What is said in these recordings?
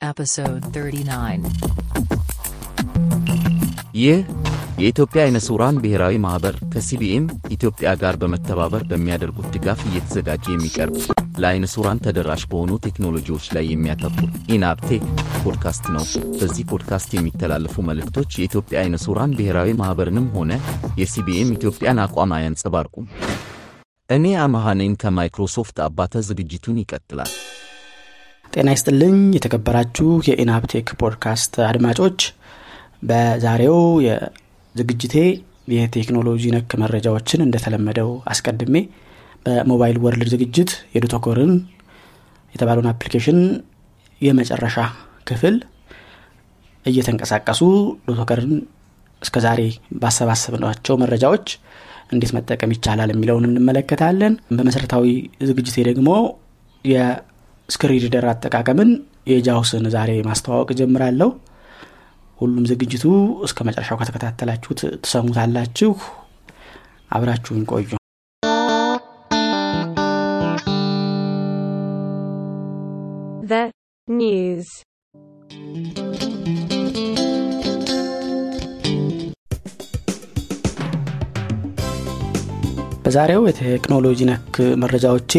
Episode 39. ይህ የኢትዮጵያ አይነ ስውራን ብሔራዊ ማኅበር ከ CBM ኢትዮጵያ ጋር በመተባበር በሚያደርጉት ድጋፍ እየተዘጋጀ የሚቀርብ ለአይነ ስውራን ተደራሽ በሆኑ ቴክኖሎጂዎች ላይ የሚያተኩር ENAB Tech podcast ነው። በዚህ ፖድካስት የሚተላለፉ መልእክቶች የኢትዮጵያ አይነ ስውራን ብሔራዊ ማኅበርንም ሆነ የ CBM ኢትዮጵያን አቋም አያንጸባርቁም። እኔ አመሃኔን ከማይክሮሶፍት አባተ ዝግጅቱን ይቀጥላል። ጤና ይስጥልኝ የተከበራችሁ የ ENAB Tech podcast አድማጮች። በዛሬው የዝግጅቴ የቴክኖሎጂ ነክ መረጃዎችን እንደተለመደው አስቀድሜ በ mobile world ዝግጅት የ DotWalker ን የተባለውን application የመጨረሻ ክፍል እየተንቀሳቀሱ DotWalker ን እስከ ዛሬ ባሰባሰብናቸው መረጃዎች እንዴት መጠቀም ይቻላል የሚለውን እንመለከታለን። በመሰረታዊ ዝግጅቴ ደግሞ የ screen reader አጠቃቀምን የ JAWS ን ዛሬ ማስተዋወቅ ጀምራለሁ ሁሉም ዝግጅቱ እስከ መጨረሻው ከተከታተላችሁት ትሰሙታላችሁ አብራችሁን ቆዩ news. በዛሬው የቴክኖሎጂ ነክ መረጃዎቼ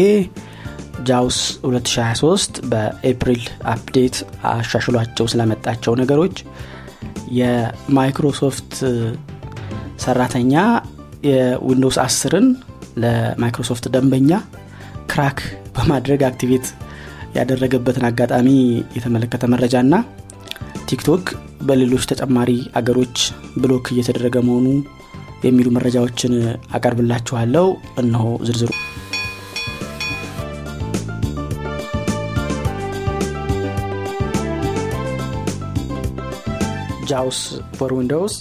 JAWS 2023 በ April update አሻሽሏቸው ስለመጣቸው ነገሮች የማይክሮሶፍት ሰራተኛ የ Windows 10ን ለማይክሮሶፍት ደንበኛ crack በማድረግ activate ያደረገበትን አጋጣሚ የተመለከተ መረጃ ና TikTok በሌሎች ተጨማሪ አገሮች block እየተደረገ መሆኑ የሚሉ መረጃዎችን አቀርብላችኋለሁ። እነሆ ዝርዝሩ JAWS for Windows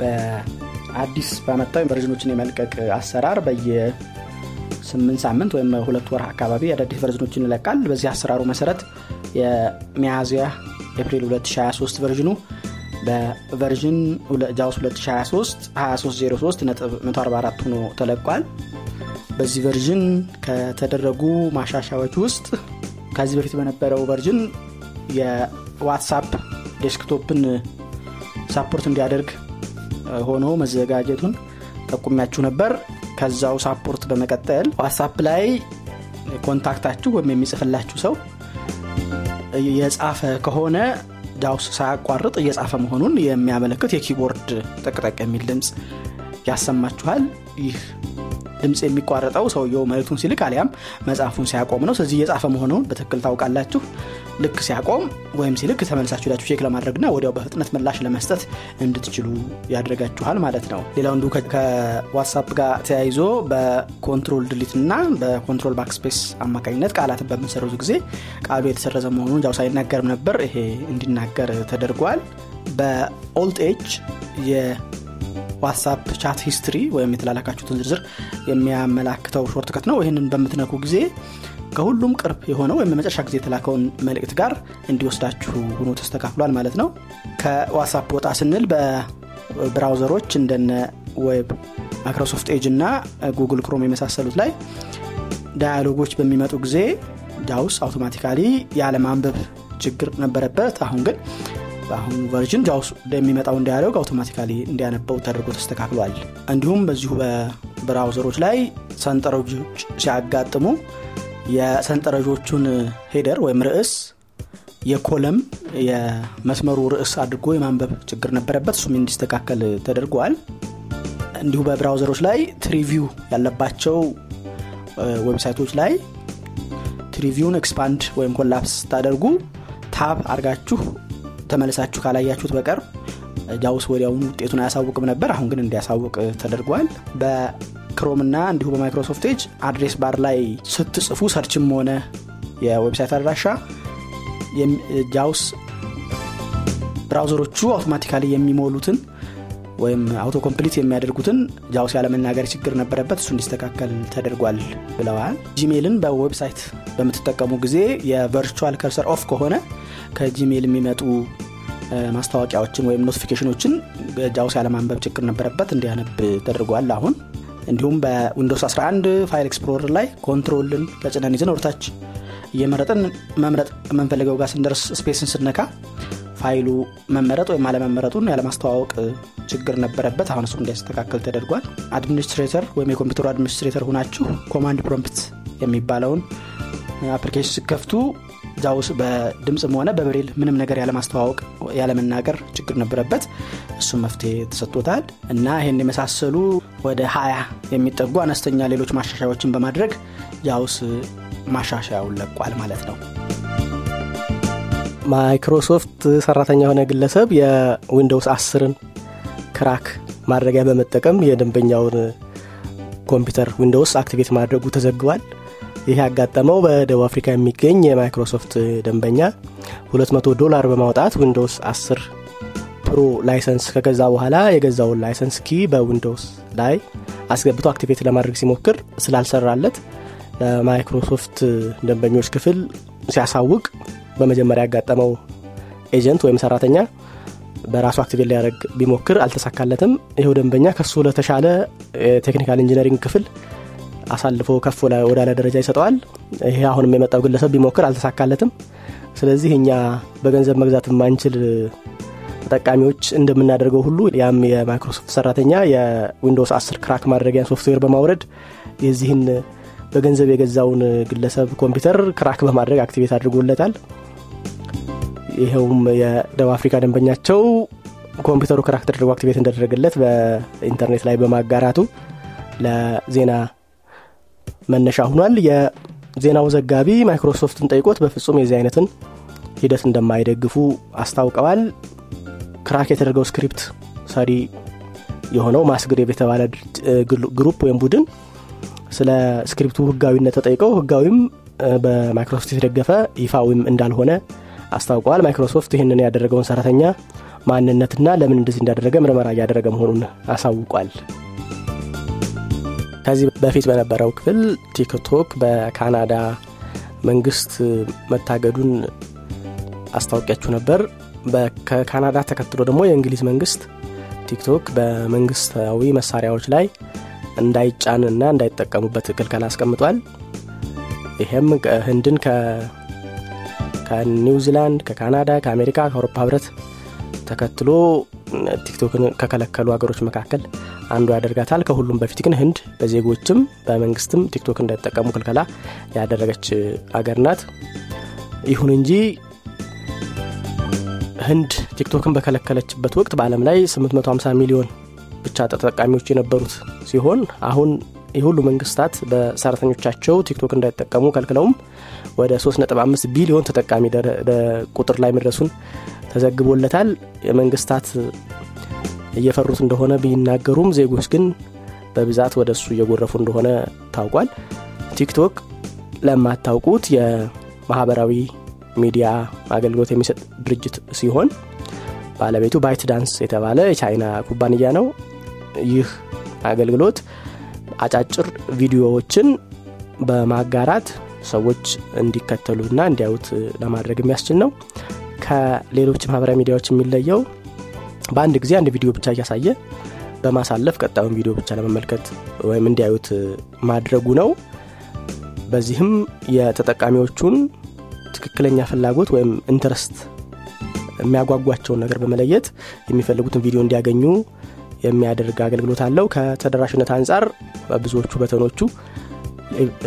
በአዲስ በመጣው version ኦችን የመልቀቅ አሰራር በየ ስምንት ሳምንት ወይም ሁለት ወር አካባቢ አዳዲስ version ኦችን ይለቃል። በዚህ አሰራሩ መሰረት የሚያዝያ ኤፕሪል 2023 version ኡ በ version JAWS 2023 2303 ሆኖ ተለቋል። በዚህ version ከተደረጉ ማሻሻያዎች ውስጥ ከዚህ በፊት በነበረው version የ WhatsApp desktop ን support እንዲያደርግ ሆኖ መዘጋጀቱን ጠቁሚያችሁ ነበር። ከዛው support በመቀጠል WhatsApp ላይ contact ኣችሁ ወይም የሚጽፍላችሁ ሰው የጻፈ ከሆነ JAWS ሳያቋርጥ እየጻፈ መሆኑን የሚያመለክት የ keyboard ጠቅጠቅ የሚል ድምፅ ያሰማችኋል። ይህ ድምፅ የሚቋረጠው ሰውየው መልእክቱን ሲልክ አሊያም መጻፉን ሲያቆም ነው። ስለዚህ እየጻፈ መሆኑን በትክክል ታውቃላችሁ ልክ ሲያቆም ወይም ሲልክ ተመልሳችሁ ሄዳችሁ check ለማድረግ ና ወዲያው በፍጥነት ምላሽ ለመስጠት እንድትችሉ ያደርጋችኋል ማለት ነው። ሌላው እንዱ ከ WhatsApp ጋር ተያይዞ በ control delete እና በ control backspace አማካኝነት ቃላትን በምንሰረዙ ጊዜ ቃሉ የተሰረዘ መሆኑን JAWS አይናገርም ነበር ይሄ እንዲናገር ተደርጓል። በ alt H WhatsApp chat history ወይም የተላላካችሁትን ዝርዝር የሚያመላክተው shortcut ነው። ይህንን በምትነኩ ጊዜ ከሁሉም ቅርብ የሆነው ወይም የመጨረሻ ጊዜ የተላከውን መልእክት ጋር እንዲወስዳችሁ ሆኖ ተስተካክሏል ማለት ነው። ከዋትሳፕ ወጣ ስንል በ browser ኦች እንደነ web ማይክሮሶፍት ኤጅ እና ጉግል ክሮም የመሳሰሉት ላይ dialog ኦች በሚመጡ ጊዜ ጃውስ automatically ያለማንበብ ችግር ነበረበት። አሁን ግን በአሁኑ version ጃውስ የሚመጣውን dialog automatically እንዲያነበው ተደርጎ ተስተካክሏል። እንዲሁም በዚሁ በ browser ኦች ላይ ሰንጠረዦች ሲያጋጥሙ የሰንጠረዦቹን header ወይም ርዕስ የ column የመስመሩ ርዕስ አድርጎ የማንበብ ችግር ነበረበት። እሱም እንዲስተካከል ተደርጓል። እንዲሁ በ browser ኦች ላይ tree view ው ያለባቸው website ኦች ላይ tree view ውን expand ወይም collapse ስታደርጉ tab አርጋችሁ ተመልሳችሁ ካላያችሁት በቀር ጃውስ ወዲያውኑ ውጤቱን አያሳውቅም ነበር። አሁን ግን እንዲያሳውቅ ተደርጓል በክሮም እና እንዲሁ በማይክሮሶፍት ኤጅ address bar ላይ ስትጽፉ search ም ሆነ የ website አድራሻ ጃውስ browser ኦቹ automatically የሚሞሉትን ወይም auto complete የሚያደርጉትን ጃውስ ያለመናገር ችግር ነበረበት እሱ እንዲስተካከል ተደርጓል ብለዋል። ጂሜልን በ website በምትጠቀሙ ጊዜ የ virtual cursor off ከሆነ ከጂሜል የሚመጡ ማስታወቂያዎችን ወይም notification ኦችን ጃውስ ያለማንበብ ችግር ነበረበት እንዲያነብ ተደርጓል። አሁን እንዲሁም በዊንዶስ 11 File Explorer ላይ control ን ተጭነን ይዘን ወደታች እየመረጥን መምረጥ የምንፈልገው ጋር ስንደርስ space ን ስንነካ file ኡ መመረጥ ወይም አለመመረጡን ያለማስተዋወቅ ችግር ነበረበት። አሁን እሱ እንዲስተካከል ተደርጓል። administrator ወይም የኮምፒውተሩ administrator ሁናችሁ Command Prompt የሚባለውን application ስትከፍቱ ጃውስ በድምፅም ሆነ በብሬል ምንም ነገር ያለማስተዋወቅ ያለመናገር ችግር ነበረበት። እሱም መፍትሄ ተሰጥቶታል እና ይህን የመሳሰሉ ወደ ሀያ የሚጠጉ አነስተኛ ሌሎች ማሻሻያዎችን በማድረግ ጃውስ ማሻሻያውን ለቋል ማለት ነው። ማይክሮሶፍት ሰራተኛ የሆነ ግለሰብ የዊንዶውስ አስርን crack ማድረጊያ በመጠቀም የደንበኛውን ኮምፒውተር ዊንዶውስ activate ማድረጉ ተዘግቧል ይህ ያጋጠመው በደቡብ አፍሪካ የሚገኝ የማይክሮሶፍት ደንበኛ 200 ዶላር በማውጣት ዊንዶውስ 10 Pro license ከገዛ በኋላ የገዛውን license key በዊንዶውስ ላይ አስገብቶ activate ለማድረግ ሲሞክር ስላልሰራለት ለማይክሮሶፍት ደንበኞች ክፍል ሲያሳውቅ በመጀመሪያ ያጋጠመው agent ወይም ሰራተኛ በራሱ activate ሊያደርግ ቢሞክር አልተሳካለትም። ይኸው ደንበኛ ከሱ ለተሻለ የ technical engineering ክፍል አሳልፎ ከፍ ወዳለ ደረጃ ይሰጠዋል። ይሄ አሁንም የመጣው ግለሰብ ቢሞክር አልተሳካለትም። ስለዚህ እኛ በገንዘብ መግዛት የማንችል ተጠቃሚዎች እንደምናደርገው ሁሉ ያም የማይክሮሶፍት ሰራተኛ የዊንዶውስ 10 crack ማድረጊያ ሶፍትዌር በማውረድ የዚህን በገንዘብ የገዛውን ግለሰብ ኮምፒውተር crack በማድረግ activate አድርጎለታል። ይኸውም የደቡብ አፍሪካ ደንበኛቸው ኮምፒውተሩ crack ተደርጎ activate እንደተደረገለት በኢንተርኔት ላይ በማጋራቱ ለዜና መነሻ ሁኗል የዜናው ዘጋቢ ማይክሮሶፍትን ጠይቆት በፍጹም የዚህ አይነትን ሂደት እንደማይደግፉ አስታውቀዋል። crack የተደረገው script ሰሪ የሆነው Massgrave የተባለ group ወይም ቡድን ስለ script ኡ ህጋዊነት ተጠይቀው ህጋዊም በማይክሮሶፍት የተደገፈ ይፋዊም እንዳልሆነ አስታውቀዋል። ማይክሮሶፍት ይህንን ያደረገውን ሰራተኛ ማንነትና ለምን እንደዚህ እንዳደረገ ምርመራ እያደረገ መሆኑን አሳውቋል ከዚህ በፊት በነበረው ክፍል ቲክቶክ በካናዳ መንግስት መታገዱን አስታወቂያችሁ ነበር። ከካናዳ ተከትሎ ደግሞ የእንግሊዝ መንግስት ቲክቶክ በመንግስታዊ መሳሪያዎች ላይ እንዳይጫንና እንዳይጠቀሙበት ክልከላ አስቀምጧል። ይሄም ህንድን ከኒውዚላንድ ከካናዳ ከአሜሪካ ከአውሮፓ ህብረት ተከትሎ ቲክቶክን ከከለከሉ ሀገሮች መካከል አንዱ ያደርጋታል። ከሁሉም በፊት ግን ህንድ በዜጎችም በመንግስትም ቲክቶክ እንዳይጠቀሙ ክልከላ ያደረገች አገር ናት። ይሁን እንጂ ህንድ ቲክቶክን በከለከለችበት ወቅት በአለም ላይ 850 ሚሊዮን ብቻ ተጠቃሚዎች የነበሩት ሲሆን አሁን የሁሉ መንግስታት በሰራተኞቻቸው ቲክቶክ እንዳይጠቀሙ ከልክለውም ወደ 3.5 ቢሊዮን ተጠቃሚ ቁጥር ላይ መድረሱን ተዘግቦለታል። የመንግስታት እየፈሩት እንደሆነ ቢናገሩም ዜጎች ግን በብዛት ወደ እሱ እየጎረፉ እንደሆነ ታውቋል። ቲክቶክ ለማታውቁት የማህበራዊ ሚዲያ አገልግሎት የሚሰጥ ድርጅት ሲሆን ባለቤቱ ባይት ዳንስ የተባለ የቻይና ኩባንያ ነው። ይህ አገልግሎት አጫጭር ቪዲዮዎችን በማጋራት ሰዎች እንዲከተሉና እንዲያዩት ለማድረግ የሚያስችል ነው ከሌሎች ማህበራዊ ሚዲያዎች የሚለየው በአንድ ጊዜ አንድ ቪዲዮ ብቻ እያሳየ በማሳለፍ ቀጣዩን ቪዲዮ ብቻ ለመመልከት ወይም እንዲያዩት ማድረጉ ነው። በዚህም የተጠቃሚዎቹን ትክክለኛ ፍላጎት ወይም interest የሚያጓጓቸውን ነገር በመለየት የሚፈልጉትን ቪዲዮ እንዲያገኙ የሚያደርግ አገልግሎት አለው። ከተደራሽነት አንጻር ብዙዎቹ button ኦቹ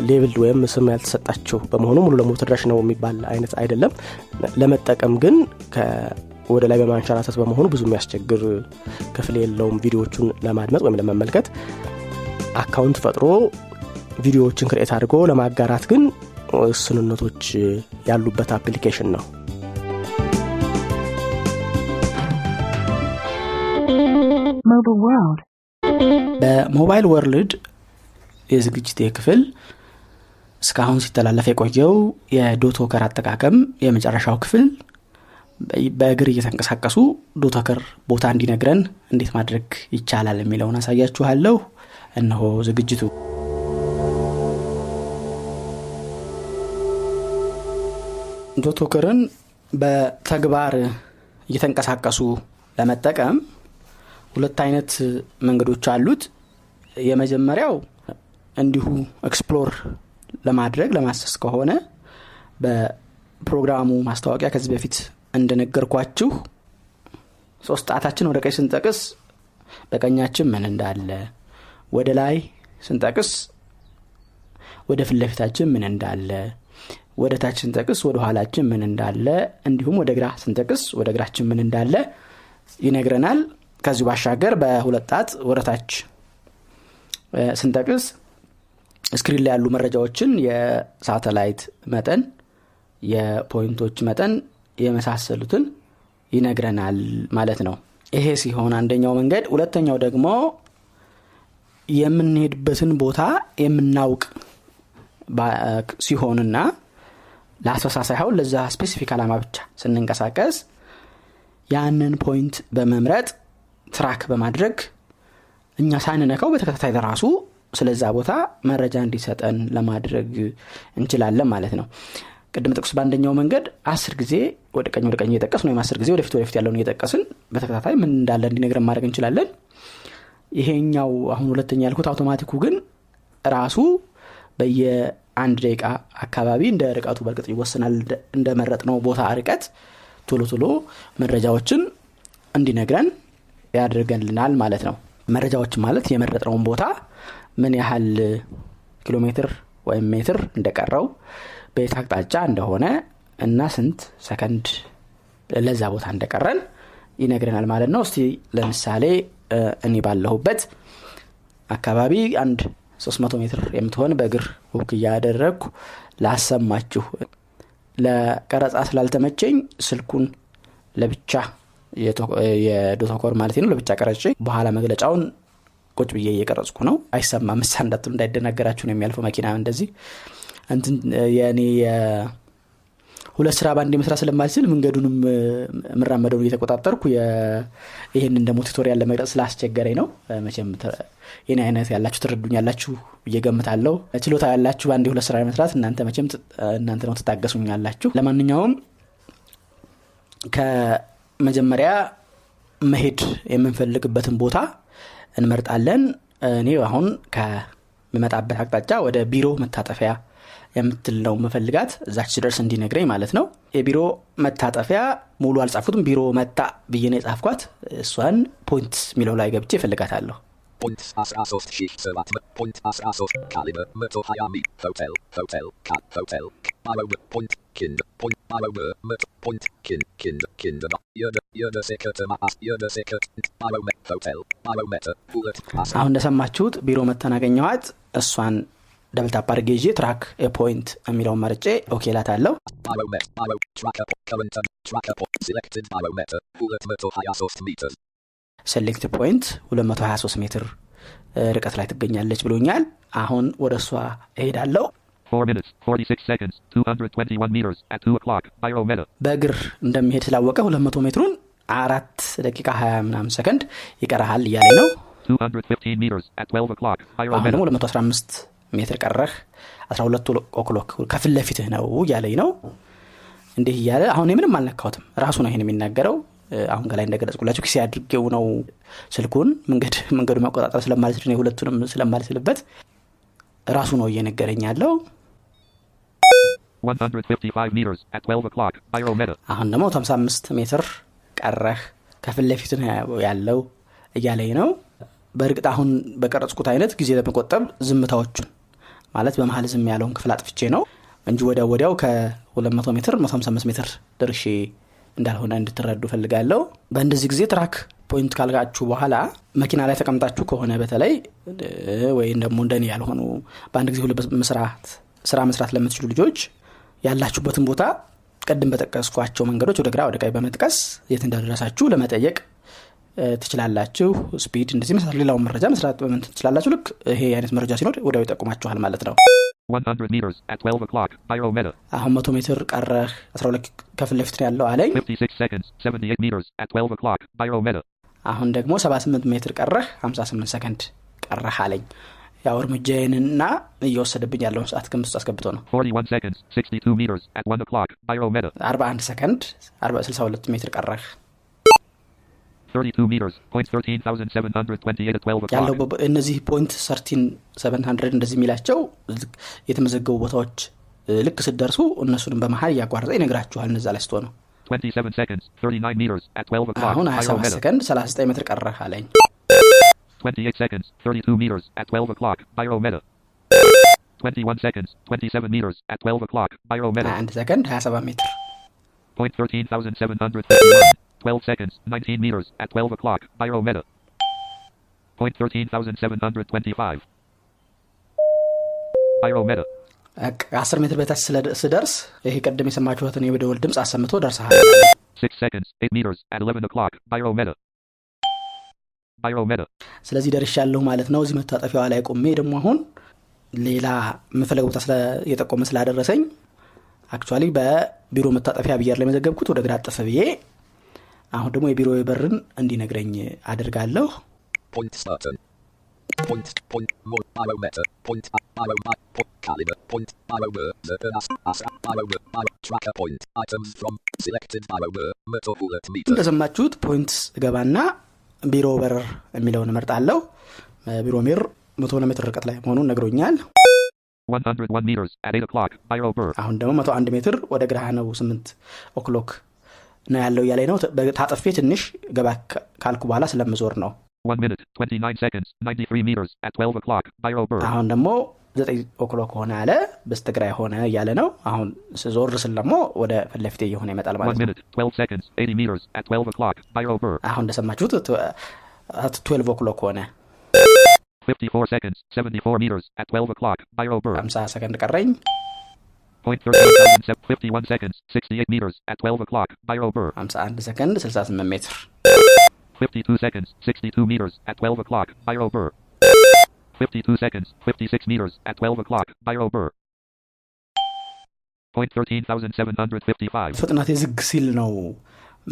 label ወይም ስም ያልተሰጣቸው በመሆኑ ሙሉ ለሙሉ ተደራሽ ነው የሚባል አይነት አይደለም። ለመጠቀም ግን ወደ ላይ በማንሸራተት በመሆኑ ብዙ የሚያስቸግር ክፍል የለውም። ቪዲዮዎቹን ለማድመጥ ወይም ለመመልከት account ፈጥሮ ቪዲዮዎችን create አድርጎ ለማጋራት ግን ስንነቶች ያሉበት application ነው. በ Mobile World የዝግጅት ክፍል እስካሁን ሲተላለፍ የቆየው የ DotWalker አጠቃቀም የመጨረሻው ክፍል በእግር እየተንቀሳቀሱ DotWalker ቦታ እንዲነግረን እንዴት ማድረግ ይቻላል የሚለውን አሳያችኋለሁ። እነሆ ዝግጅቱ። DotWalker ን በተግባር እየተንቀሳቀሱ ለመጠቀም ሁለት አይነት መንገዶች አሉት። የመጀመሪያው እንዲሁ explore ለማድረግ ለማሰስ ከሆነ በፕሮግራሙ ማስታወቂያ ከዚህ በፊት እንደነገርኳችሁ ሶስት ጣታችን ወደ ቀኝ ስንጠቅስ በቀኛችን ምን እንዳለ ወደ ላይ ስንጠቅስ ወደ ፊት ለፊታችን ምን እንዳለ ወደ ታች ስንጠቅስ ወደ ኋላችን ምን እንዳለ እንዲሁም ወደ ግራ ስንጠቅስ ወደ ግራችን ምን እንዳለ ይነግረናል። ከዚሁ ባሻገር በሁለት ጣት ወደ ታች ስንጠቅስ screen ላይ ያሉ መረጃዎችን የሳተላይት መጠን የ point ኦች መጠን የመሳሰሉትን ይነግረናል ማለት ነው። ይሄ ሲሆን አንደኛው መንገድ። ሁለተኛው ደግሞ የምንሄድበትን ቦታ የምናውቅ ሲሆንና ለአሰሳ ሳይሆን ለዛ specific አላማ ብቻ ስንንቀሳቀስ ያንን point በመምረጥ track በማድረግ እኛ ሳንነካው በተከታታይ ራሱ ስለዛ ቦታ መረጃ እንዲሰጠን ለማድረግ እንችላለን ማለት ነው። ቅድም ጥቅስ በአንደኛው መንገድ አስር ጊዜ ወደ ቀኝ ወደ ቀኝ እየጠቀስን ወይም አስር ጊዜ ወደፊት ወደፊት ያለውን እየጠቀስን በተከታታይ ምን እንዳለ እንዲነግረን ማድረግ እንችላለን። ይሄኛው አሁን ሁለተኛ ያልኩት አውቶማቲኩ ግን ራሱ በየአንድ ደቂቃ አካባቢ እንደ ርቀቱ በእርግጥ ይወሰናል እንደመረጥ ነው ቦታ ርቀት ቶሎ ቶሎ መረጃዎችን እንዲነግረን ያደርገንልናል ማለት ነው። መረጃዎች ማለት የመረጥነውን ቦታ ምን ያህል ኪሎ ሜትር ወይም ሜትር እንደቀረው በየት አቅጣጫ እንደሆነ እና ስንት ሰከንድ ለዛ ቦታ እንደቀረን ይነግረናል ማለት ነው። እስቲ ለምሳሌ እኔ ባለሁበት አካባቢ አንድ 300 ሜትር የምትሆን በእግር ውክ እያደረግኩ ላሰማችሁ። ለቀረጻ ስላልተመቸኝ ስልኩን ለብቻ የዶቶኮር ማለት ነው ለብቻ ቀረጭ በኋላ መግለጫውን ቁጭ ብዬ እየቀረጽኩ ነው። አይሰማም ምሳ እንዳትም እንዳይደናገራችሁ ነው የሚያልፈው መኪና እንደዚህ። እንትን የእኔ ሁለት ስራ በአንድ መስራት ስለማልችል መንገዱንም የምራመደውን እየተቆጣጠርኩ ይህንን ደግሞ ቱቶሪያል ለመቅረጽ ስላስቸገረኝ ነው። መቼም የኔ አይነት ያላችሁ ትረዱኝ ያላችሁ እየገምታለሁ ችሎታ ያላችሁ በአንድ ሁለት ስራ መስራት እናንተ መቼም እናንተ ነው ትታገሱኝ ያላችሁ ለማንኛውም ከመጀመሪያ መሄድ የምንፈልግበትን ቦታ እንመርጣለን። እኔ አሁን ከምመጣበት አቅጣጫ ወደ ቢሮ መታጠፊያ የምትለው መፈልጋት እዛች ስደርስ እንዲነግረኝ ማለት ነው። የቢሮ መታጠፊያ ሙሉ አልጻፍኩትም። ቢሮ መጣ ብዬ ነው የጻፍኳት። እሷን ፖይንት የሚለው ላይ ገብቼ እፈልጋታለሁ። Point 13 ሺህ ሰባት ፖይንት 13 ካሊበር 120 ሚ ሆቴል ሆቴል ካት ሆቴል ባሮበ ፖይንት ኪንድ ፖይንት ባሮበ መቶ ፖይንት ኪንድ ኪንድ ሁለት አስራ አሁን እንደሰማችሁት ቢሮ መታን አገኘኋት። እሷን double tap አድርጌ ይዤ track point የሚለውን መርጬ okay እላታለሁ barometer baro tracker current tracker selected Biro meta 223 meters. select point 223 ሜትር ርቀት ላይ ትገኛለች ብሎኛል። አሁን ወደ እሷ እሄዳለሁ 4 minutes, 46 seconds, 221 meters, at 2 o'clock, Biro meta. በእግር እንደሚሄድ ስላወቀ 200 ሜትሩን አራት ደቂቃ 20 ምናምን ሰከንድ ይቀረሃል እያለኝ ነው። 215 meters, at 12 o'clock, አሁን ደግሞ Biro meta. 215 ሜትር ቀረህ 12 o'clock ከፊት ለፊትህ ነው እያለኝ ነው። እንዲህ እያለ አሁን ምንም አልነካሁትም። ራሱ ነው ይሄን የሚናገረው። አሁን ከላይ እንደገለጽኩላችሁ ኪሴ አድርጌው ነው ስልኩን መንገድ መንገዱ መቆጣጠር ስለማልችል እኔ ሁለቱንም ስለማልችልበት ራሱ ነው እየነገረኝ ያለው 155 meters, at 12 o'clock, Biro meta. አሁን ደግሞ 55 ሜትር ቀረህ ከፊት ለፊት ያለው እያለኝ ነው በእርግጥ አሁን በቀረጽኩት አይነት ጊዜ ለመቆጠብ ዝምታዎቹን ማለት በመሀል ዝም ያለውን ክፍል አጥፍቼ ነው እንጂ ወዲያ ወዲያው ከ200 ሜትር 155 ሜትር ደርሼ እንዳልሆነ እንድትረዱ ፈልጋለሁ በእንደዚህ ጊዜ track point ካላችሁ በኋላ መኪና ላይ ተቀምጣችሁ ከሆነ በተለይ ወይም ደግሞ እንደኔ ያልሆኑ በአንድ ጊዜ ሁለት ስራ መስራት ለምትችሉ ልጆች ያላችሁበትን ቦታ ቅድም በጠቀስኳቸው መንገዶች ወደ ግራ ወደ ቀኝ በመጥቀስ የት እንደደረሳችሁ ለመጠየቅ ትችላላችሁ። ስፒድ እንደዚህ መስራት ሌላውን መረጃ መስራት በምን ትችላላችሁ? ልክ ይሄ አይነት መረጃ ሲኖር ወዲያው ይጠቁማችኋል ማለት ነው። 100 meters, at 12 o'clock, Byrometa. አሁን መቶ ሜትር ቀረህ 12 ከፊት ለፊት ነው ያለው አለኝ። 56 seconds, 78 meters, at 12 o'clock, Byrometa. አሁን ደግሞ 78 ሜትር ቀረህ 58 ሰከንድ ቀረህ አለኝ ያው እርምጃዬንና እየወሰደብኝ ያለውን ሰዓት ግምት ውስጥ አስገብቶ ነው። 41 seconds, 62 meters, at 1 o'clock, Biro meta. 41 ሰከንድ 40 62 ሜትር ቀረህ። 32 meters, point 13,728 at 12 ያለው እነዚህ point thirteen 700 እንደዚህ የሚላቸው የተመዘገቡ ቦታዎች ልክ ስትደርሱ እነሱንም በመሀል እያቋረጠ ይነግራችኋል። እነዛ ላይ ስትሆኑ 27 seconds, 39 meters, at 12 o'clock, አሁን 27 Pyro Meta. ሰከንድ 39 ሜትር ቀረህ አለኝ 28 seconds, 32 meters, at 12 o'clock, Pyro Meta. 21 seconds, 27 meters, at 12 o'clock, Pyro Meta. 21 ሰከንድ 27 ሜትር Point 13,751. 12 seconds, 19 meters, at 12 o'clock, Pyro Meta. Point 13,725. Pyro Meta. ከ10 ሜትር በታች ስለ- ስደርስ ይሄ ቅድም የሰማችሁትን የደወል ድምፅ አሰምቶ ደርሰሃል ስለዚህ ደርሻለሁ ማለት ነው እዚህ መታጠፊያዋ ላይ ቆሜ ደግሞ አሁን ሌላ የምፈለገው ቦታ ስለ የጠቆመ ስላደረሰኝ actually በቢሮ መታጠፊያ ብያር ላይ መዘገብኩት ወደ ግራ አጠፈ ብዬ አሁን ደግሞ የቢሮ በርን እንዲነግረኝ አድርጋለሁ uh. እንደሰማችሁት point እገባና ቢሮ በር የሚለውን እመርጣለሁ ቢሮ በር መቶ ሜትር ርቀት ላይ መሆኑን ነግሮኛል 101 meters, at 8 o'clock, Biro ber. አሁን ደግሞ መቶ አንድ ሜትር ወደ ግራ ነው ስምንት o'clock ነው ያለው እያለኝ ነው ታጥፌ ትንሽ ገባ ካልኩ በኋላ ስለምዞር ነው 1 minute, 29 seconds, 93 meters, at 12 o'clock, Biro ber. አሁን ደግሞ ዘጠኝ o'clock ሆነ አለ በስተግራ የሆነ እያለ ነው አሁን ስዞር ስል ደግሞ ወደ ፊት ለፊቴ እየሆነ ይመጣል 1 ማለት ነው minute, 12 seconds, 80 meters, at 12 o'clock, Pyro Burr. አሁን እንደሰማችሁት ትዌልቭ ኦክሎክ ሆነ 54 seconds, 74 meters, at 12 o'clock, Pyro Burr. 50 ሰከንድ ቀረኝ Point 13,000, 51 seconds, 68 meters, at 12 o'clock, Burr. 51 ሰከንድ 68 ሜትር 52 seconds, 62 meters, at 12 o'clock, Pyro Burr. 52 seconds, 56 meters, at 12 o'clock, Pyro Burr. Point 13,755. ፍጥነት ዝግ ሲል ነው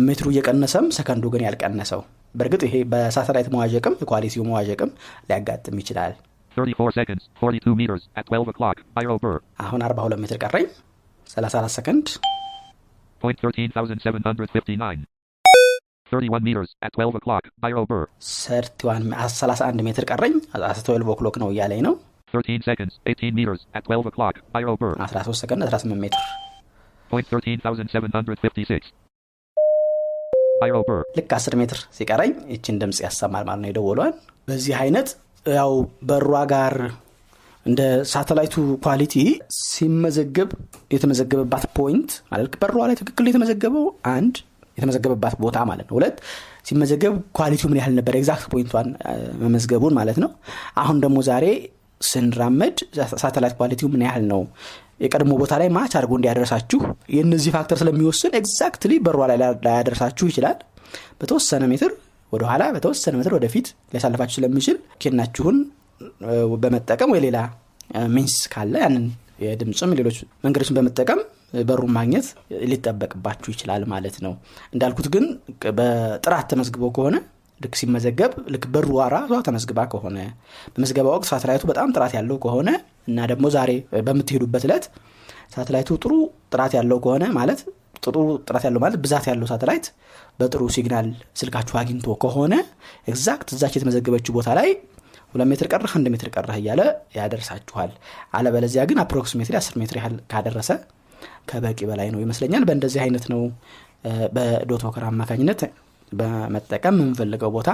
ሜትሩ እየቀነሰም ሰከንዱ ግን ያልቀነሰው በእርግጥ ይሄ በሳተላይት መዋዠቅም የ quality ው መዋዠቅም ሊያጋጥም ይችላል 34 seconds, 42 meters, at 12 o'clock, Biro ber. አሁን 42 ሜትር ቀረኝ 34 ሰከንድ Point 13,759. 31 meters, at 12 o'clock, Biro ber. 31 ሜትር ቀረኝ 12 o'clock ነው እያለኝ ነው 13 seconds, 18 meters, at 12 o'clock, Biro ber. 13 ሰከንድ 18 ሜትር Point 13,756. Biro ber. ልክ 10 ሜትር ሲቀረኝ ይችን ድምፅ ያሰማል ማለት ነው የደወሏን በዚህ አይነት ያው በሯ ጋር እንደ ሳተላይቱ quality ሲመዘገብ የተመዘገበባት point ማለት በሯ ላይ ትክክል የተመዘገበው አንድ የተመዘገበባት ቦታ ማለት ነው። ሁለት ሲመዘገብ quality ው ምን ያህል ነበር? exact point ቷን መመዝገቡን ማለት ነው። አሁን ደግሞ ዛሬ ስንራመድ ሳተላይት quality ው ምን ያህል ነው? የቀድሞ ቦታ ላይ match አድርጎ እንዲያደርሳችሁ የእነዚህ factor ስለሚወስን exactly በሯ ላይ ላያደርሳችሁ ይችላል። በተወሰነ ሜትር ወደኋላ በተወሰነ ሜትር ወደፊት ሊያሳልፋችሁ ስለሚችል cane ኣችሁን በመጠቀም ወይ ሌላ means ካለ ያንን የድምፅም ሌሎች መንገዶችን በመጠቀም በሩን ማግኘት ሊጠበቅባችሁ ይችላል ማለት ነው። እንዳልኩት ግን በጥራት ተመዝግቦ ከሆነ ልክ ሲመዘገብ ልክ በሩ ራሷ ተመዝግባ ከሆነ በመዝገባ ወቅት ሳተላይቱ በጣም ጥራት ያለው ከሆነ እና ደግሞ ዛሬ በምትሄዱበት እለት ሳተላይቱ ጥሩ ጥራት ያለው ከሆነ ማለት ጥሩ ጥራት ያለው ማለት ብዛት ያለው ሳተላይት በጥሩ signal ስልካችሁ አግኝቶ ከሆነ exact እዛች የተመዘገበችው ቦታ ላይ ሁለት ሜትር ቀረህ አንድ ሜትር ቀረህ እያለ ያደርሳችኋል። አለበለዚያ ግን approximately አስር ሜትር ያህል ካደረሰ ከበቂ በላይ ነው ይመስለኛል። በእንደዚህ አይነት ነው Walker አማካኝነት በመጠቀም የምንፈልገው ቦታ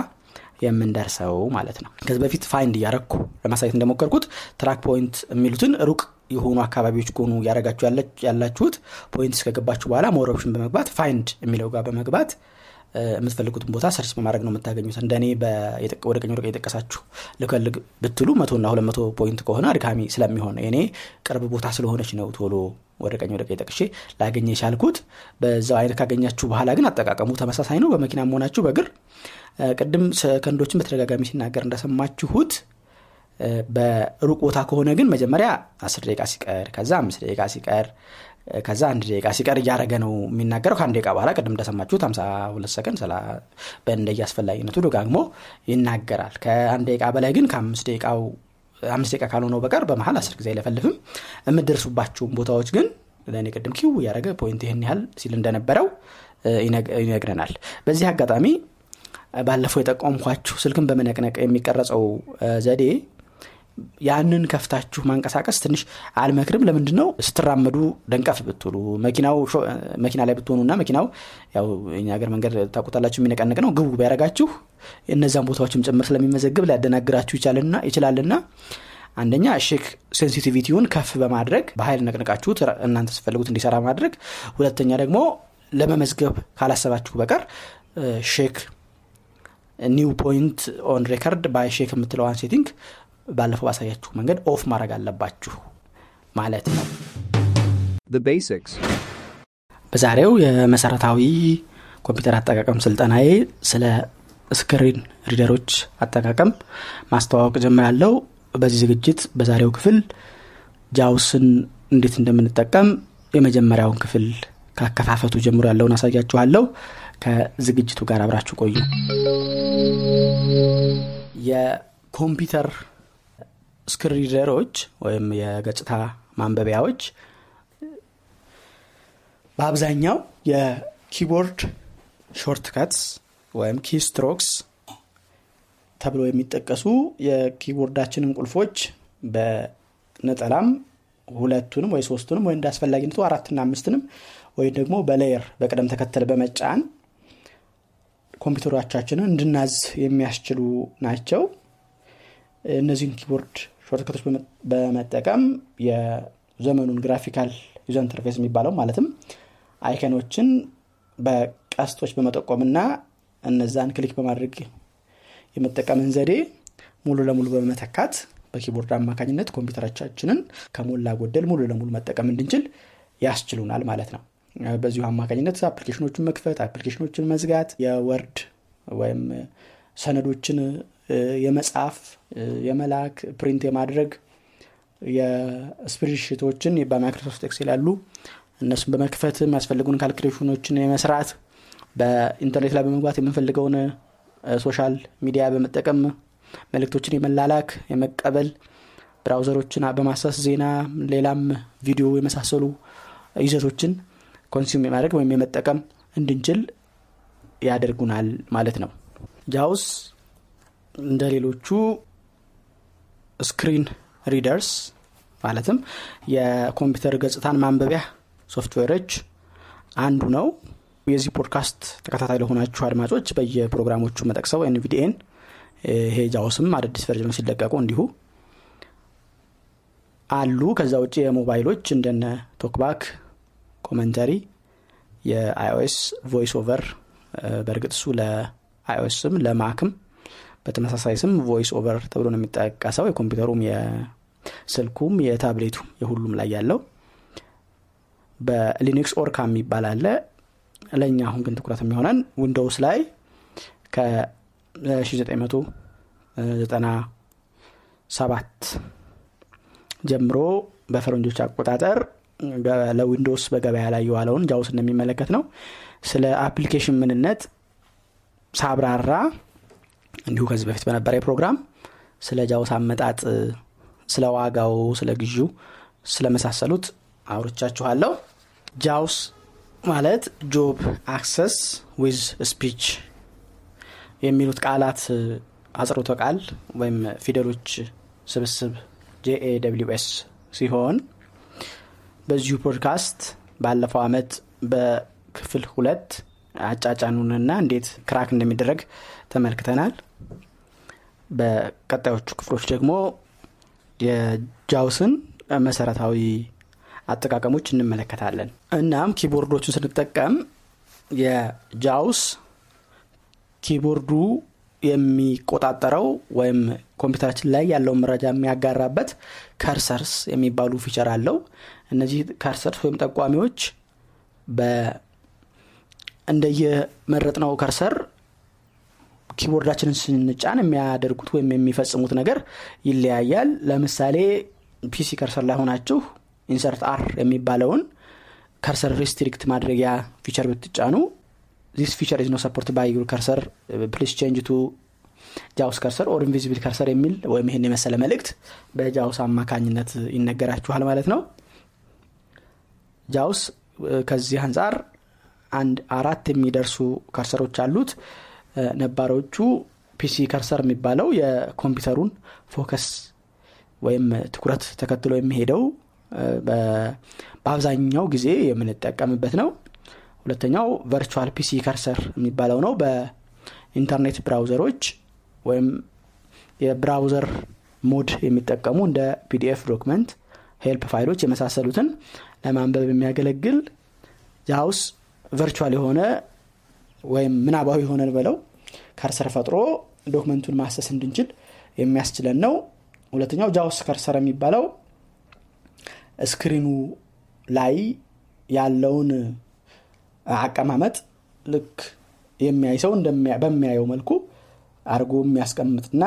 የምንደርሰው ማለት ነው። ከዚህ በፊት find እያረግኩ ለማሳየት እንደሞከርኩት track point የሚሉትን ሩቅ የሆኑ አካባቢዎች ከሆኑ እያረጋችሁ ያላችሁት point እስከገባችሁ በኋላ more በመግባት find የሚለው ጋር በመግባት የምትፈልጉትን ቦታ search በማድረግ ነው የምታገኙት። እንደኔ ወደ ቀኝ ወደ የጠቀሳችሁ ልፈልግ ብትሉ መቶና ሁለት መቶ point ከሆነ አድካሚ ስለሚሆን የኔ ቅርብ ቦታ ስለሆነች ነው ቶሎ ወደ ቀኝ ወደ ቀኝ ላገኘ የቻልኩት። በዛው አይነት ካገኛችሁ በኋላ ግን አጠቃቀሙ ተመሳሳይ ነው። በመኪና መሆናችሁ በእግር እ፣ ቅድም ሰከንዶችን በተደጋጋሚ ሲናገር እንደሰማችሁት በሩቅ ቦታ ከሆነ ግን መጀመሪያ አስር ደቂቃ ሲቀር ከዛ አምስት ደቂቃ ሲቀር ከዛ አንድ ደቂቃ ሲቀር እያደረገ ነው የሚናገረው። ከአንድ ደቂቃ በኋላ ቅድም እንደሰማችሁት 52 ሰከንድ በእንደየ አስፈላጊነቱ ደጋግሞ ይናገራል። ከአንድ ደቂቃ በላይ ግን ከአምስት ደቂቃው አምስት ደቂቃ ካልሆነው በቀር በመሀል አስር ጊዜ አይለፈልፍም። የምትደርሱባቸውን ቦታዎች ግን ለእኔ ቅድም cue እያደረገ point ይህን ያህል ሲል እንደነበረው ይነግረናል። በዚህ አጋጣሚ ባለፈው የጠቆምኳችሁ ስልክን በመነቅነቅ የሚቀረጸው ዘዴ ያንን ከፍታችሁ ማንቀሳቀስ ትንሽ አልመክርም። ለምንድን ነው ስትራመዱ ደንቀፍ ብትሉ መኪናው መኪና ላይ ብትሆኑና መኪናው ያው እኛ ሀገር መንገድ ታውቁታላችሁ የሚነቀንቅ ነው። ግቡ ቢያደረጋችሁ እነዛን ቦታዎችም ጭምር ስለሚመዘግብ ሊያደናግራችሁ ይችላልና አንደኛ shake sensitivity ውን ከፍ በማድረግ በኃይል ነቅንቃችሁት እናንተ ስትፈልጉት እንዲሰራ ማድረግ። ሁለተኛ ደግሞ ለመመዝገብ ካላሰባችሁ በቀር shake new point on record by shake የምትለዋን setting ባለፈው ባሳያችሁ መንገድ off ማድረግ አለባችሁ ማለት ነው። The basics. በዛሬው የመሰረታዊ ኮምፒውተር አጠቃቀም ስልጠናዬ ስለ screen reader ኦች አጠቃቀም ማስተዋወቅ ጀምራለሁ። በዚህ ዝግጅት በዛሬው ክፍል JAWS ን እንዴት እንደምንጠቀም የመጀመሪያውን ክፍል ካከፋፈቱ ጀምሮ ያለውን አሳያችኋለሁ። ከዝግጅቱ ጋር አብራችሁ ቆዩ። የኮምፒውተር screen reader ኦች ወይም የገጽታ ማንበቢያዎች በአብዛኛው የ keyboard shortcuts ወይም keystrokes ተብሎ የሚጠቀሱ የ keyboard ኣችንን ቁልፎች በነጠላም ሁለቱንም ወይ ሶስቱንም ወይ እንደ አራትና አምስትንም ወይም ደግሞ በ layer በቅደም ተከተል በመጫን ኮምፒውተሮቻችንን እንድናዝ የሚያስችሉ ናቸው። እነዚህን keyboard shortcut ኦች በመ- በመጠቀም የዘመኑን graphical user interface የሚባለው ማለትም icon ኦችን በቀስቶች በመጠቆምና እነዛን click በማድረግ የመጠቀምን ዘዴ ሙሉ ለሙሉ በመተካት በ keyboard አማካኝነት ኮምፒውተሮቻችንን ከሞላ ጎደል ሙሉ ለሙሉ መጠቀም እንድንችል ያስችሉናል ማለት ነው። በዚሁ አማካኝነት application ኦችን መክፈት application ኦችን መዝጋት የ Word ወይም ሰነዶችን እ፣ የመላክ print የማድረግ የ spreadsheet ኦችን በ Microsoft Excel ያሉ እነሱን በመክፈት የሚያስፈልጉን calculation ኦችን የመስራት በኢንተርኔት ላይ በመግባት የምንፈልገውን social media በመጠቀም መልእክቶችን የመላላክ የመቀበል browser ኦችን በማሳስ ዜና ሌላም ቪዲዮ የመሳሰሉ ይዘቶችን consume የማድረግ ወይም የመጠቀም እንድንችል ያደርጉናል ማለት ነው። JAWS እንደ ሌሎቹ screen readers ማለትም የኮምፒውተር ገጽታን ማንበቢያ ሶፍትዌሮች አንዱ ነው። የዚህ ፖድካስት ተከታታይ ለሆናችሁ አድማጮች በየፕሮግራሞቹ መጠቅሰው NVDA ን ይሄ JAWS ም አዳዲስ version ኦች ሲለቀቁ እንዲሁ አሉ። ከዛ ውጭ የሞባይሎች እንደነ TalkBack Commentary የ iOS VoiceOver በእርግጥ እሱ ለ iOS ም ለ Mac ም በተመሳሳይ ስም VoiceOver ተብሎ ነው የሚጠቀሰው። የኮምፒውተሩም የስልኩም የታብሌቱ የሁሉም ላይ ያለው በ Linux Orca የሚባል አለ። ለእኛ አሁን ግን ትኩረት የሚሆነን Windows ላይ ከ1997 ጀምሮ በፈረንጆች አቆጣጠር ለ Windows በገበያ ላይ የዋለውን JAWS እንደሚመለከት ነው። ስለ application ምንነት ሳብራራ እንዲሁ ከዚህ በፊት በነበረ ፕሮግራም ስለ JAWS አመጣጥ ስለ ዋጋው ስለ ግዢው ስለመሳሰሉት አውርቻችኋለሁ። JAWS ማለት Job Access With Speech የሚሉት ቃላት አጽሮተ ቃል ወይም ፊደሎች ስብስብ JAWS ሲሆን በዚሁ ፖድካስት ባለፈው አመት በክፍል ሁለት አጫጫኑንና እንዴት crack እንደሚደረግ ተመልክተናል። በቀጣዮቹ ክፍሎች ደግሞ የ JAWS ን መሰረታዊ አጠቃቀሞች እንመለከታለን። እናም keyboard ኦችን ስንጠቀም የ JAWS keyboard ኡ የሚቆጣጠረው ወይም ኮምፒውተራችን ላይ ያለውን መረጃ የሚያጋራበት cursors የሚባሉ feature አለው። እነዚህ cursors ወይም ጠቋሚዎች እንደየመረጥነው cursor keyboard ኣችንን ስንጫን የሚያደርጉት ወይም የሚፈጽሙት ነገር ይለያያል። ለምሳሌ PC cursor ላይ ሆናችሁ Insert R የሚባለውን cursor restrict ማድረጊያ feature ብትጫኑ this feature is no support by your cursor please change to JAWS cursor or invisible cursor የሚል ወይም ይህን የመሰለ መልእክት በ JAWS አማካኝነት ይነገራችኋል ማለት ነው። JAWS ከዚህ አንጻር አንድ አራት የሚደርሱ cursor ኦች አሉት ነባሮቹ PC cursor የሚባለው የኮምፒውተሩን focus ወይም ትኩረት ተከትሎ የሚሄደው በአብዛኛው ጊዜ የምንጠቀምበት ነው። ሁለተኛው virtual PC cursor የሚባለው ነው። በኢንተርኔት browser ኦች ወይም የ browser mode የሚጠቀሙ እንደ PDF document help file ኦች የመሳሰሉትን ለማንበብ የሚያገለግል JAWS virtual የሆነ ወይም ምናባዊ የሆነ በለው cursor ፈጥሮ document ኡን ማሰስ እንድንችል የሚያስችለን ነው። ሁለተኛው JAWS cursor የሚባለው screen ኡ ላይ ያለውን አቀማመጥ ልክ የሚያይ ሰው በሚያየው መልኩ አድርጎ የሚያስቀምጥና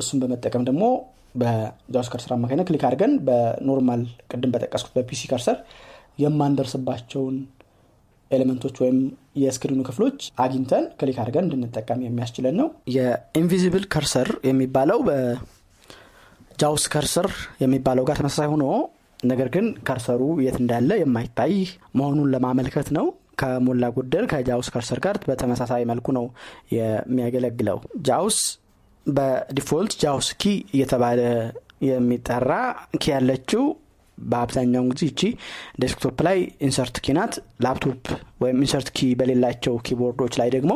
እሱን በመጠቀም ደግሞ በ JAWS cursor አማካኝነት click አድርገን በ normal ቅድም በጠቀስኩት በ PC cursor የማንደርስባቸውን element ኦች ወይም የ screen ኡ ክፍሎች አግኝተን click አድርገን እንድንጠቀም የሚያስችለን ነው። የ invisible cursor የሚባለው በ JAWS cursor የሚባለው ጋር ተመሳሳይ ሆኖ ነገር ግን cursor ኡ የት እንዳለ የማይታይ መሆኑን ለማመልከት ነው። ከሞላ ጎደል ከ JAWS cursor ጋር በተመሳሳይ መልኩ ነው የሚያገለግለው። JAWS በ default JAWS key እየተባለ የሚጠራ key ያለችው በአብዛኛውን ጊዜ እቺ desktop ላይ Insert key ናት። ላፕቶፕ ወይም Insert key በሌላቸው keyboard ኦች ላይ ደግሞ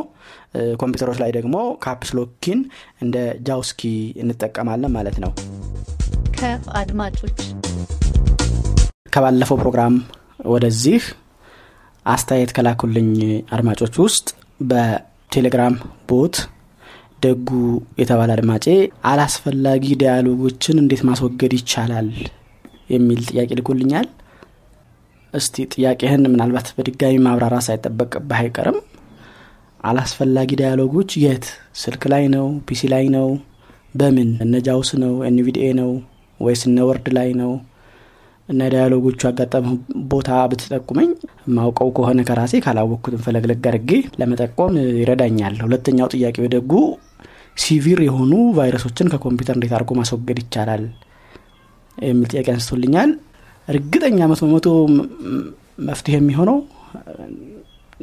ኮምፒውተሮች ላይ ደግሞ Caps Lock key ን እንደ JAWS key እንጠቀማለን ማለት ነው። ከአድማጮች ከባለፈው ፕሮግራም ወደዚህ አስተያየት ከላኩልኝ አድማጮች ውስጥ በቴሌግራም bot ደጉ የተባለ አድማጬ አላስፈላጊ dialog ኦችን እንዴት ማስወገድ ይቻላል የሚል ጥያቄ ልኮልኛል። እስቲ ጥያቄህን ምናልባት በድጋሚ ማብራራት ሳይጠበቅብህ አይቀርም አላስፈላጊ dialog ኦች የት? ስልክ ላይ ነው? PC ላይ ነው? በምን? እነ JAWS ነው? NVDA ነው? ወይስ እነ Word ላይ ነው? እና dialog ኦቹ ያጋጠመ ቦታ ብትጠቁመኝ ማውቀው ከሆነ ከራሴ ካላወቅኩትን ፈለግ ፈለግ አድርጌ ለመጠቆም ይረዳኛል። ሁለተኛው ጥያቄ ደጉ severe የሆኑ ቫይረሶችን ከኮምፒውተር እንዴት አድርጎ ማስወገድ ይቻላል የሚል ጥያቄ አንስቶልኛል። እርግጠኛ መቶ በመቶ መፍትሄ የሚሆነው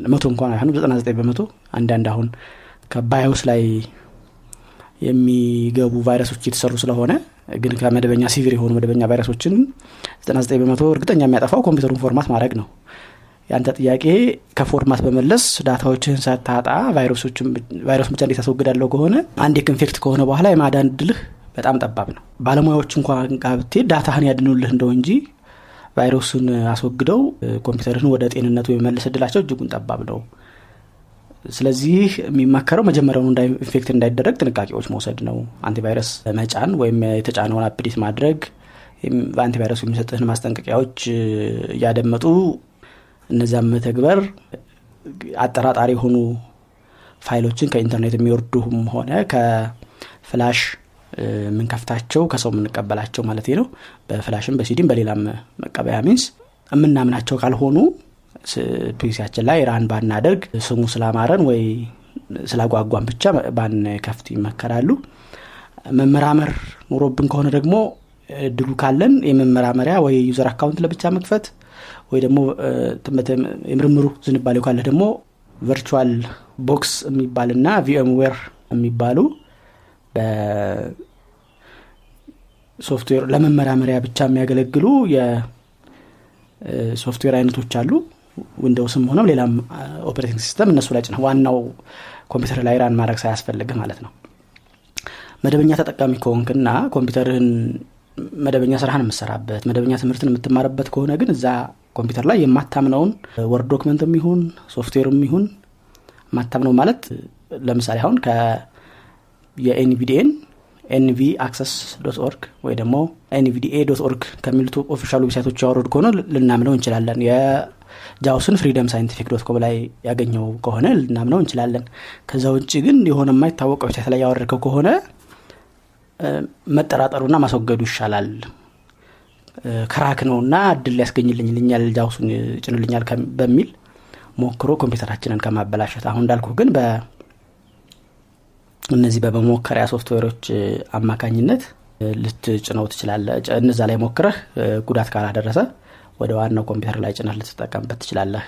መቶ እንኳን አይሆኑ ዘጠና ዘጠኝ በመቶ አንዳንድ አሁን ከ BIOS ላይ የሚገቡ ቫይረሶች የተሰሩ ስለሆነ ግን ከመደበኛ severe የሆኑ መደበኛ ቫይረሶችን 99 በመቶ እርግጠኛ የሚያጠፋው ኮምፒውተሩን format ማድረግ ነው። ያንተ ጥያቄ ከ format በመለስ data ዎችህን ሳታጣ ቫይረሱን ብቻ እንዴት አስወግዳለሁ ከሆነ አንድ infect ከሆነ በኋላ የማዳን እድልህ በጣም ጠባብ ነው ባለሙያዎች እንኳን ጋር ብትሄድ data ህን ያድኑልህ እንደው እንጂ ቫይረሱን አስወግደው ኮምፒውተርህን ወደ ጤንነቱ የመመለስ እድላቸው እጅጉን ጠባብ ነው። ስለዚህ የሚመከረው መጀመሪያውኑ infect እንዳይደረግ ጥንቃቄዎች መውሰድ ነው። antivirus መጫን ወይም የተጫነውን update ማድረግ በ antivirus ኡ የሚሰጥህን ማስጠንቀቂያዎች እያደመጡ እነዚያም መተግበር አጠራጣሪ የሆኑ ፋይሎችን ከኢንተርኔት የሚወርዱም ሆነ ከ flash የምንከፍታቸው ከሰው የምንቀበላቸው ማለት ነው። በፍላሽም በሲዲም በሌላም መቀበያ means የምናምናቸው ካልሆኑ PC ያችን ላይ run ባናደርግ ስሙ ስላማረን ወይ ስላጓጓን ብቻ ባንከፍት ይመከራሉ። መመራመር ኑሮብን ከሆነ ደግሞ እድሉ ካለን የመመራመሪያ ወይ user account ለብቻ መክፈት ወይ ደግሞ የምርምሩ ዝንባሌው ካለ ደግሞ VirtualBox የሚባልና VMware የሚባሉ በሶፍትዌር ለመመራመሪያ ብቻ የሚያገለግሉ የሶፍትዌር አይነቶች አሉ። Windows ም ሆነም ሌላም operating system እነሱ ላይ ጭነህ ዋናው ኮምፒውተር ላይ run ማድረግ ሳያስፈልግህ ማለት ነው። መደበኛ ተጠቃሚ ከሆንክና ኮምፒውተርህን መደበኛ ስራህን የምሰራበት መደበኛ ትምህርትን የምትማርበት ከሆነ ግን እዛ ኮምፒውተር ላይ የማታምነውን Word document ም ይሁን ሶፍትዌርም ይሁን ማታምነው ማለት ለምሳሌ አሁን የ NVDA ን NV Access dot org ወይ ደግሞ NVDA dot org ከሚሉት official website ኦች ያወረድክ ከሆነ ልናምነው እንችላለን። የ JAWS ን Freedom Scientific dot com ላይ ያገኘኸው ከሆነ ልናምነው እንችላለን። ከዛ ውጭ ግን የሆነ የማይታወቅ website ላይ ያወረድከው ከሆነ መጠራጠሩና ማስወገዱ ይሻላል። crack ነውና እድል ሊያስገኝልኝልኛል JAWS ኡን ይጭንልኛል በሚል ሞክሮ ኮምፒውተራችንን ከማበላሸት። አሁን እንዳልኩ ግን እነዚህ በመሞከሪያ ሶፍትዌሮች አማካኝነት ልትጭነው ትችላለህ እነዛ ላይ ሞክረህ ጉዳት ካላደረሰ ወደ ዋናው ኮምፒውተር ላይ ጭነህ ልትጠቀምበት ትችላለህ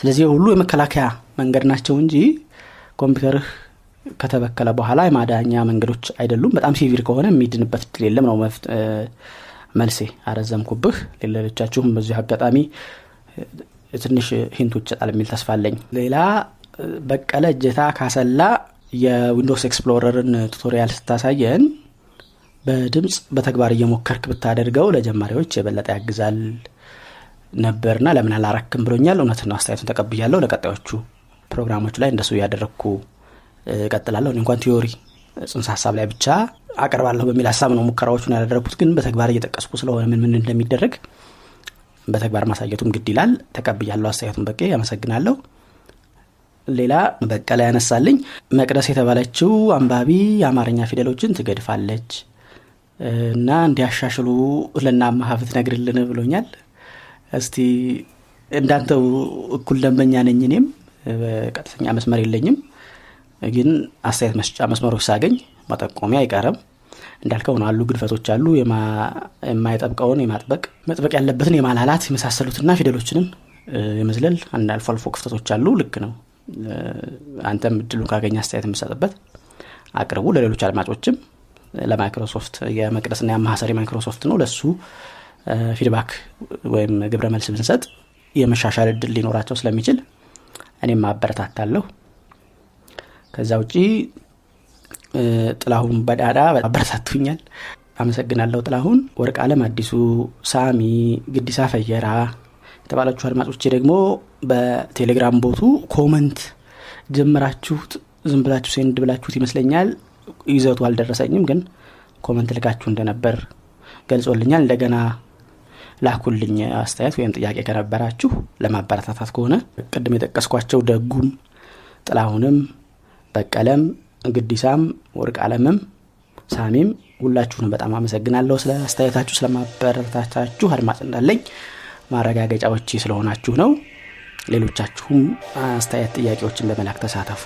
ስለዚህ ሁሉ የመከላከያ መንገድ ናቸው እንጂ ኮምፒውተርህ ከተበከለ በኋላ የማዳኛ መንገዶች አይደሉም። በጣም severe ከሆነ የሚድንበት እድል የለም ነው መልሴ። አረዘምኩብህ። ሌሎቻችሁም በዚሁ አጋጣሚ ትንሽ hint ኦች ይሰጣል የሚል ተስፋ ሌላ በቀለ እጀታ ከአሰላ የ Windows Explorer ን tutorial ስታሳየን በድምፅ በተግባር እየሞከርክ ብታደርገው ለጀማሪዎች የበለጠ ያግዛል ነበርና ለምን አላረክም ብሎኛል። እውነትና አስተያየቱን ተቀብያለሁ። ለቀጣዮቹ ፕሮግራሞች ላይ እንደሱ እያደረግኩ እቀጥላለሁ። እኔ እንኳን ቲዮሪ ጽንሰ ሀሳብ ላይ ብቻ አቀርባለሁ በሚል ሀሳብ ነው ሙከራዎቹን ያደረግኩት። ግን በተግባር እየጠቀስኩ ስለሆነ ምን ምን እንደሚደረግ በተግባር ማሳየቱም ግድ ይላል። ተቀብያለሁ አስተያየቱን በቄ አመሰግናለሁ። ሌላ በቀለ ያነሳልኝ መቅደስ የተባለችው አንባቢ የአማርኛ ፊደሎችን ትገድፋለች እና እንዲያሻሽሉ ለናማሀ ብትነግርልን ብሎኛል። እስቲ እንዳንተው እኩል ደንበኛ ነኝ። እኔም በቀጥተኛ መስመር የለኝም፣ ግን አስተያየት መስጫ መስመሮች ሳገኝ መጠቆሚያ አይቀርም። እንዳልከው ነው አሉ ግድፈቶች አሉ። የማ- የማይጠብቀውን የማጥበቅ መጥበቅ ያለበትን የማላላት የመሳሰሉትና ፊደሎችንም የመዝለል አንድ አልፎ አልፎ ክፍተቶች አሉ። ልክ ነው። አንተም እድሉን ካገኘ አስተያየት የምሰጥበት አቅርቡ። ለሌሎች አድማጮችም ለማይክሮሶፍት የመቅደስና የማሀሰር ማይክሮሶፍት ነው ለሱ feedback ወይም ግብረ መልስ ብንሰጥ የመሻሻል እድል ሊኖራቸው ስለሚችል እኔም ማበረታታለሁ። ከዛ ውጪ ጥላሁን በዳዳ አበረታቱኛል። አመሰግናለሁ ጥላሁን። ወርቅ አለም አዲሱ፣ ሳሚ ግዲሳ ፈየራ የተባላችሁ አድማጮቼ ደግሞ በቴሌግራም bot ኡ comment ጀምራችሁት ዝም ብላችሁ send ብላችሁት ይመስለኛል። ይዘቱ አልደረሰኝም፣ ግን comment ልካችሁ እንደነበር ገልጾልኛል። እንደገና ላኩልኝ አስተያየት ወይም ጥያቄ ከነበራችሁ ለማበረታታት ከሆነ ቅድም የጠቀስኳቸው ደጉም ጥላሁንም በቀለም ግዲሳም ወርቅ አለምም ሳሚም ሁላችሁንም በጣም አመሰግናለሁ ስለ አስተያየታችሁ ስለማበረታታችሁ አድማጭ እንዳለኝ ማረጋገጫዎች ስለሆናችሁ ነው። ሌሎቻችሁም አስተያየት ጥያቄዎችን በመላክ ተሳተፉ።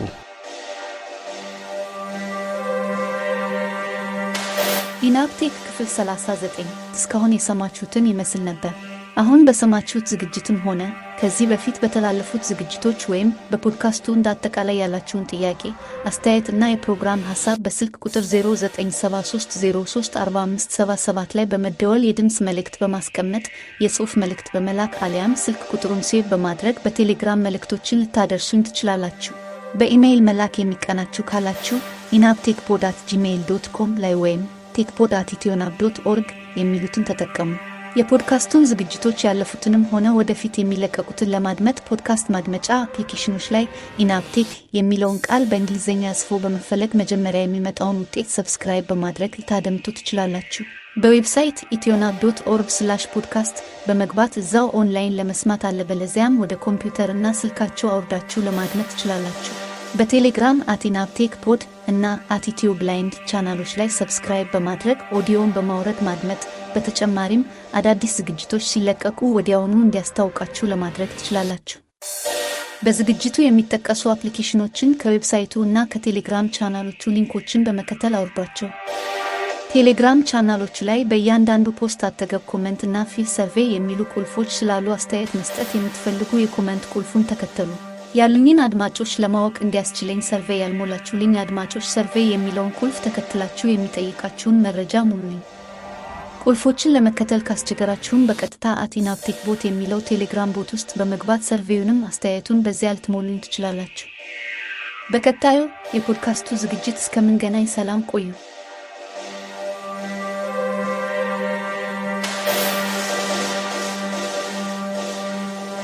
ኢናፕቴክ ክፍል 39 እስካሁን የሰማችሁትን ይመስል ነበር። አሁን በሰማችሁት ዝግጅትም ሆነ ከዚህ በፊት በተላለፉት ዝግጅቶች ወይም በፖድካስቱ እንደ አጠቃላይ ያላችሁን ጥያቄ፣ አስተያየት እና የፕሮግራም ሀሳብ በስልክ ቁጥር 0973034577 ላይ በመደወል የድምፅ መልእክት በማስቀመጥ የጽሑፍ መልእክት በመላክ አሊያም ስልክ ቁጥሩን save በማድረግ በቴሌግራም መልእክቶችን ልታደርሱኝ ትችላላችሁ። በኢሜይል መላክ የሚቀናችሁ ካላችሁ ENABTech pod at Gmail dot com ላይ ወይም techpod at Ethionab dot org የሚሉትን ተጠቀሙ። የፖድካስቱን ዝግጅቶች ያለፉትንም ሆነ ወደፊት የሚለቀቁትን ለማድመጥ ፖድካስት ማድመጫ application ኦች ላይ ENABTech የሚለውን ቃል በእንግሊዝኛ ጽፎ በመፈለግ መጀመሪያ የሚመጣውን ውጤት subscribe በማድረግ ልታደምጡ ትችላላችሁ። በ website Ethionab dot org slash podcast በመግባት እዛው ኦንላይን ለመስማት አለበለዚያም ወደ ኮምፒውተር እና ስልካቸው አውርዳችሁ ለማድመጥ ትችላላችሁ። በቴሌግራም at ENABTech pod እና at Ethio Blind channel ኦች ላይ subscribe በማድረግ ኦዲዮን በማውረድ ማድመጥ፣ በተጨማሪም አዳዲስ ዝግጅቶች ሲለቀቁ ወዲያውኑ እንዲያስታውቃችሁ ለማድረግ ትችላላችሁ። በዝግጅቱ የሚጠቀሱ application ኦችን ከ website ኡ እና ከቴሌግራም channel ኦቹ link ኦችን በመከተል አውርዷቸው። ቴሌግራም ቻናሎቹ ላይ በእያንዳንዱ post አጠገብ comment እና fill survey የሚሉ ቁልፎች ስላሉ አስተያየት መስጠት የምትፈልጉ የ comment ቁልፉን ተከተሉ። ያሉኝን አድማጮች ለማወቅ እንዲያስችለኝ survey ያልሞላችሁልኝ አድማጮች survey የሚለውን ቁልፍ ተከትላችሁ የሚጠይቃችሁን መረጃ ሙሉኝ። ቁልፎችን ለመከተል ካስቸገራችሁም በቀጥታ at ENABTech bot የሚለው ቴሌግራም bot ውስጥ በመግባት survey ኡንም አስተያየቱን በዚያ ልትሞሉኝ ትችላላችሁ። በቀጣዩ የፖድካስቱ ዝግጅት እስከምንገናኝ ሰላም ቆዩ።